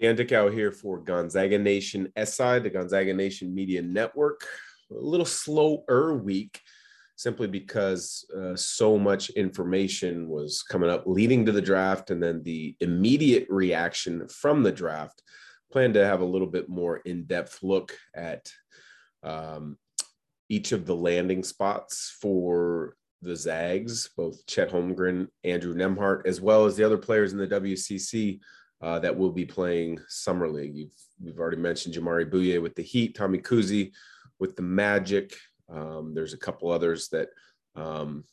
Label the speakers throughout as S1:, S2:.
S1: Dan Dickau here for Gonzaga Nation SI, the Gonzaga Nation Media Network. A little slower week simply because uh, so much information was coming up leading to the draft and then the immediate reaction from the draft. Plan to have a little bit more in depth look at um, each of the landing spots for the Zags, both Chet Holmgren, Andrew Nembhard, as well as the other players in the WCC uh, that will be playing Summer League. You've, we've already mentioned Jamaree Bouyea with the Heat, Tommy Kuhse with the Magic. Um, there's a couple others that um,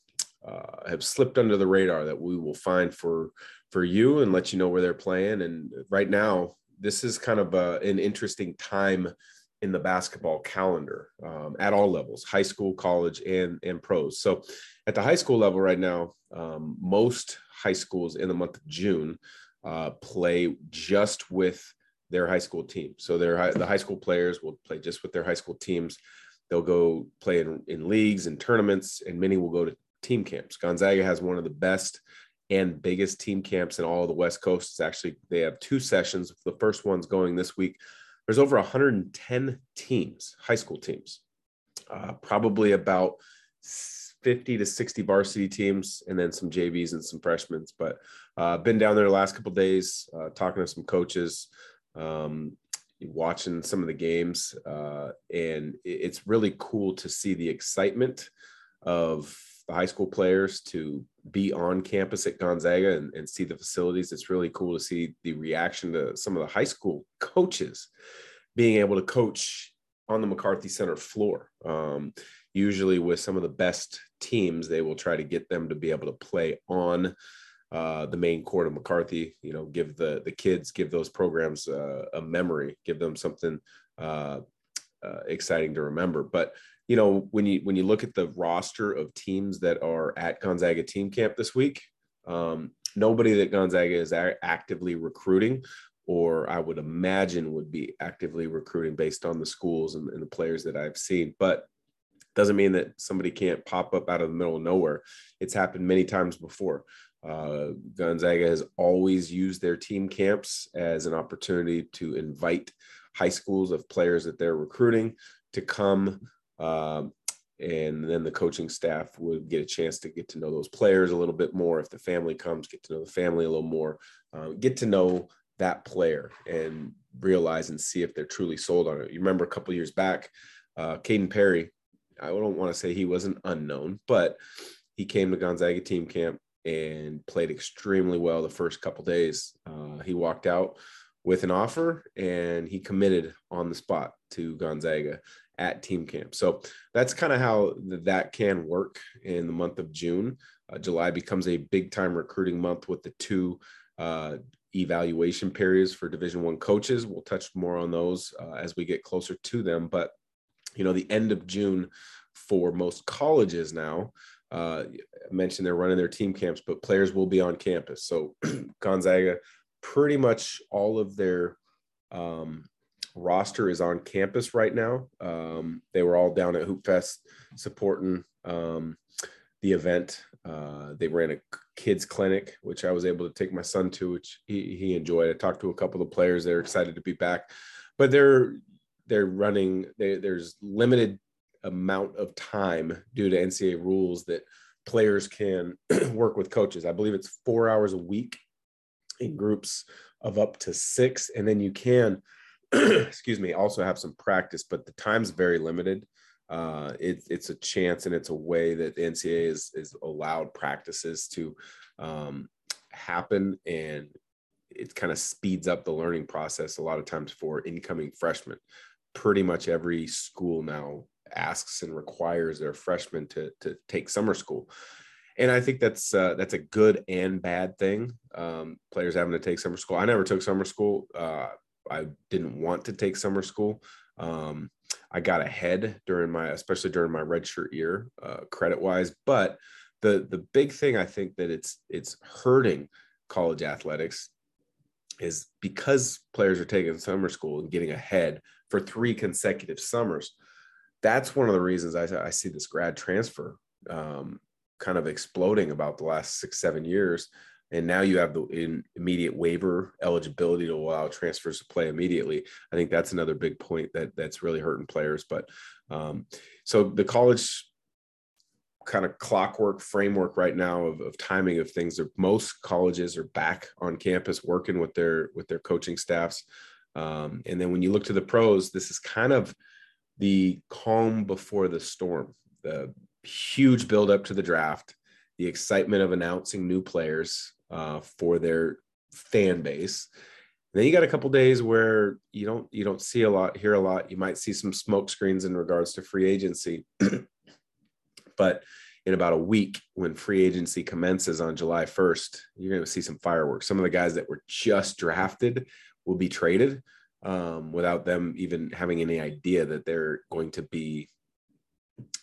S1: uh, have slipped under the radar that we will find for for you and let you know where they're playing. And right now, this is kind of a, an interesting time in the basketball calendar um, at all levels high school college and and pros so at the high school level right now um, most high schools in the month of june uh, play just with their high school team. So their the high school players will play just with their high school teams. They'll go play in, in leagues and tournaments, and many will go to team camps. Gonzaga has one of the best and biggest team camps in all of the West Coast. It's actually they have two sessions. The first one's going this week. There's over 110 teams, high school teams, uh, probably about 50 to 60 varsity teams, and then some JVs and some freshmen. But uh, been down there the last couple days, uh, talking to some coaches, um, watching some of the games, uh, and it's really cool to see the excitement of the high school players to be on campus at Gonzaga and, and see the facilities. It's really cool to see the reaction to some of the high school coaches being able to coach on the McCarthey Center floor. Um, usually, with some of the best teams, they will try to get them to be able to play on uh, the main court of McCarthey. You know, give the the kids, give those programs uh, a memory, give them something uh, uh, exciting to remember. But you know, when you when you look at the roster of teams that are at Gonzaga team camp this week, um, nobody that Gonzaga is a- actively recruiting. Or I would imagine would be actively recruiting based on the schools and, and the players that I've seen. But doesn't mean that somebody can't pop up out of the middle of nowhere. It's happened many times before. Uh, Gonzaga has always used their team camps as an opportunity to invite high schools of players that they're recruiting to come. Um, and then the coaching staff would get a chance to get to know those players a little bit more. If the family comes, get to know the family a little more, uh, get to know that player and realize and see if they're truly sold on it. You remember a couple years back, uh, Kaden Perry, I don't want to say he was an unknown, but he came to Gonzaga team camp and played extremely well the first couple days. Uh, he walked out with an offer and he committed on the spot to Gonzaga at team camp. So that's kind of how that can work in the month of June. Uh, July becomes a big time recruiting month with the two uh, evaluation periods for Division One coaches. We'll touch more on those uh, as we get closer to them. But you know, the end of June for most colleges now uh, mentioned they're running their team camps, but players will be on campus. So Gonzaga, pretty much all of their um, roster is on campus right now. Um, they were all down at Hoop Fest supporting um, the event. Uh, they ran a kids clinic, which I was able to take my son to, which he, he enjoyed. I talked to a couple of players; they're excited to be back, but they're they're running. They, there's limited amount of time due to NCAA rules that players can work with coaches. I believe it's four hours a week in groups of up to six. And then you can, excuse me, also have some practice, but the time's very limited. Uh, it, it's a chance and it's a way that the NCAA is, is allowed practices to um, happen. And it kind of speeds up the learning process a lot of times for incoming freshmen. Pretty much every school now asks and requires their freshmen to to take summer school and I think that's uh, that's a good and bad thing. Um, players having to take summer school. I never took summer school. Uh, I didn't want to take summer school. Um, I got ahead during my, especially during my redshirt year, uh, credit wise. But the the big thing I think that it's it's hurting college athletics is because players are taking summer school and getting ahead for three consecutive summers that's one of the reasons I, I see this grad transfer um, kind of exploding about the last six, seven years. and now you have the immediate waiver eligibility to allow transfers to play immediately. I think that's another big point that that's really hurting players. But um, so the college kind of clockwork framework right now of, of timing of things most colleges are back on campus working with their with their coaching staffs um, and then when you look to the pros this is kind of the calm before the storm the huge build up to the draft the excitement of announcing new players uh, for their fan base. And then you got a couple days where you don't you don't see a lot, hear a lot. You might see some smoke screens in regards to free agency, but in about a week when free agency commences on July 1st, you're going to see some fireworks. Some of the guys that were just drafted will be traded um, without them even having any idea that they're going to be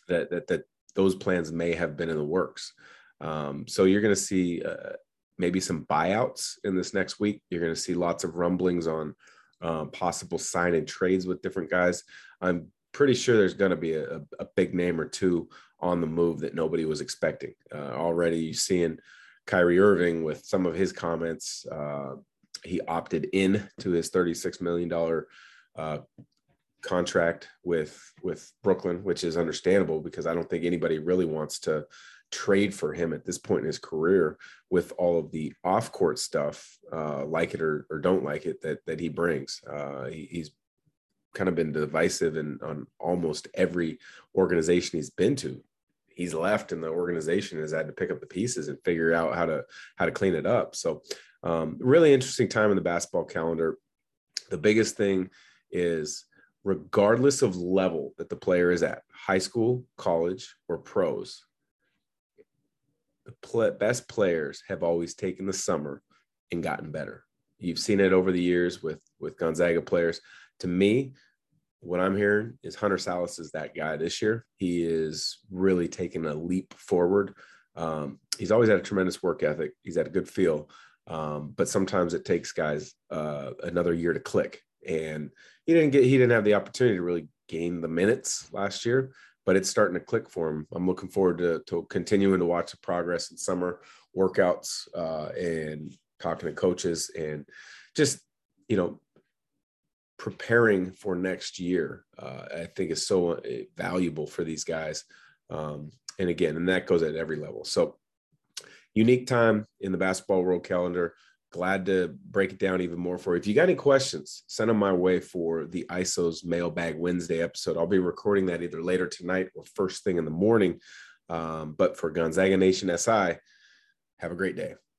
S1: that that that those plans may have been in the works. Um, so you're going to see uh, maybe some buyouts in this next week. You're going to see lots of rumblings on um, possible sign and trades with different guys. I'm pretty sure there's going to be a, a, big name or two on the move that nobody was expecting. Uh, already, you're seeing Kyrie Irving with some of his comments. He opted in to his $36 million uh, contract with with Brooklyn, which is understandable because I don't think anybody really wants to trade for him at this point in his career with all of the off court stuff, uh, like it or, or don't like it, that, that he brings. Uh, he, he's kind of been divisive in on almost every organization he's been to. He's left and the organization has had to pick up the pieces and figure out how to how to clean it up. So um, really interesting time in the basketball calendar. The biggest thing is regardless of level that the player is at, high school, college, or pros, the best players have always taken the summer and gotten better. You've seen it over the years with with Gonzaga players. To me, what I'm hearing is Hunter Sallis is that guy this year. He is really taking a leap forward. Um, he's always had a tremendous work ethic. He's had a good feel, um, but sometimes it takes guys uh, another year to click. And he didn't get he didn't have the opportunity to really gain the minutes last year but it's starting to click for him. I'm looking forward to, to continuing to watch the progress in summer workouts uh, and talking to coaches and just, you know, preparing for next year. Uh, I think is so uh, valuable for these guys. Um, and again, and that goes at every level. So unique time in the basketball world calendar glad to break it down even more for you. If you got any questions, send them my way for the ISO's Mailbag Wednesday episode. I'll be recording that either later tonight or first thing in the morning. Um, but for Gonzaga Nation SI, have a great day.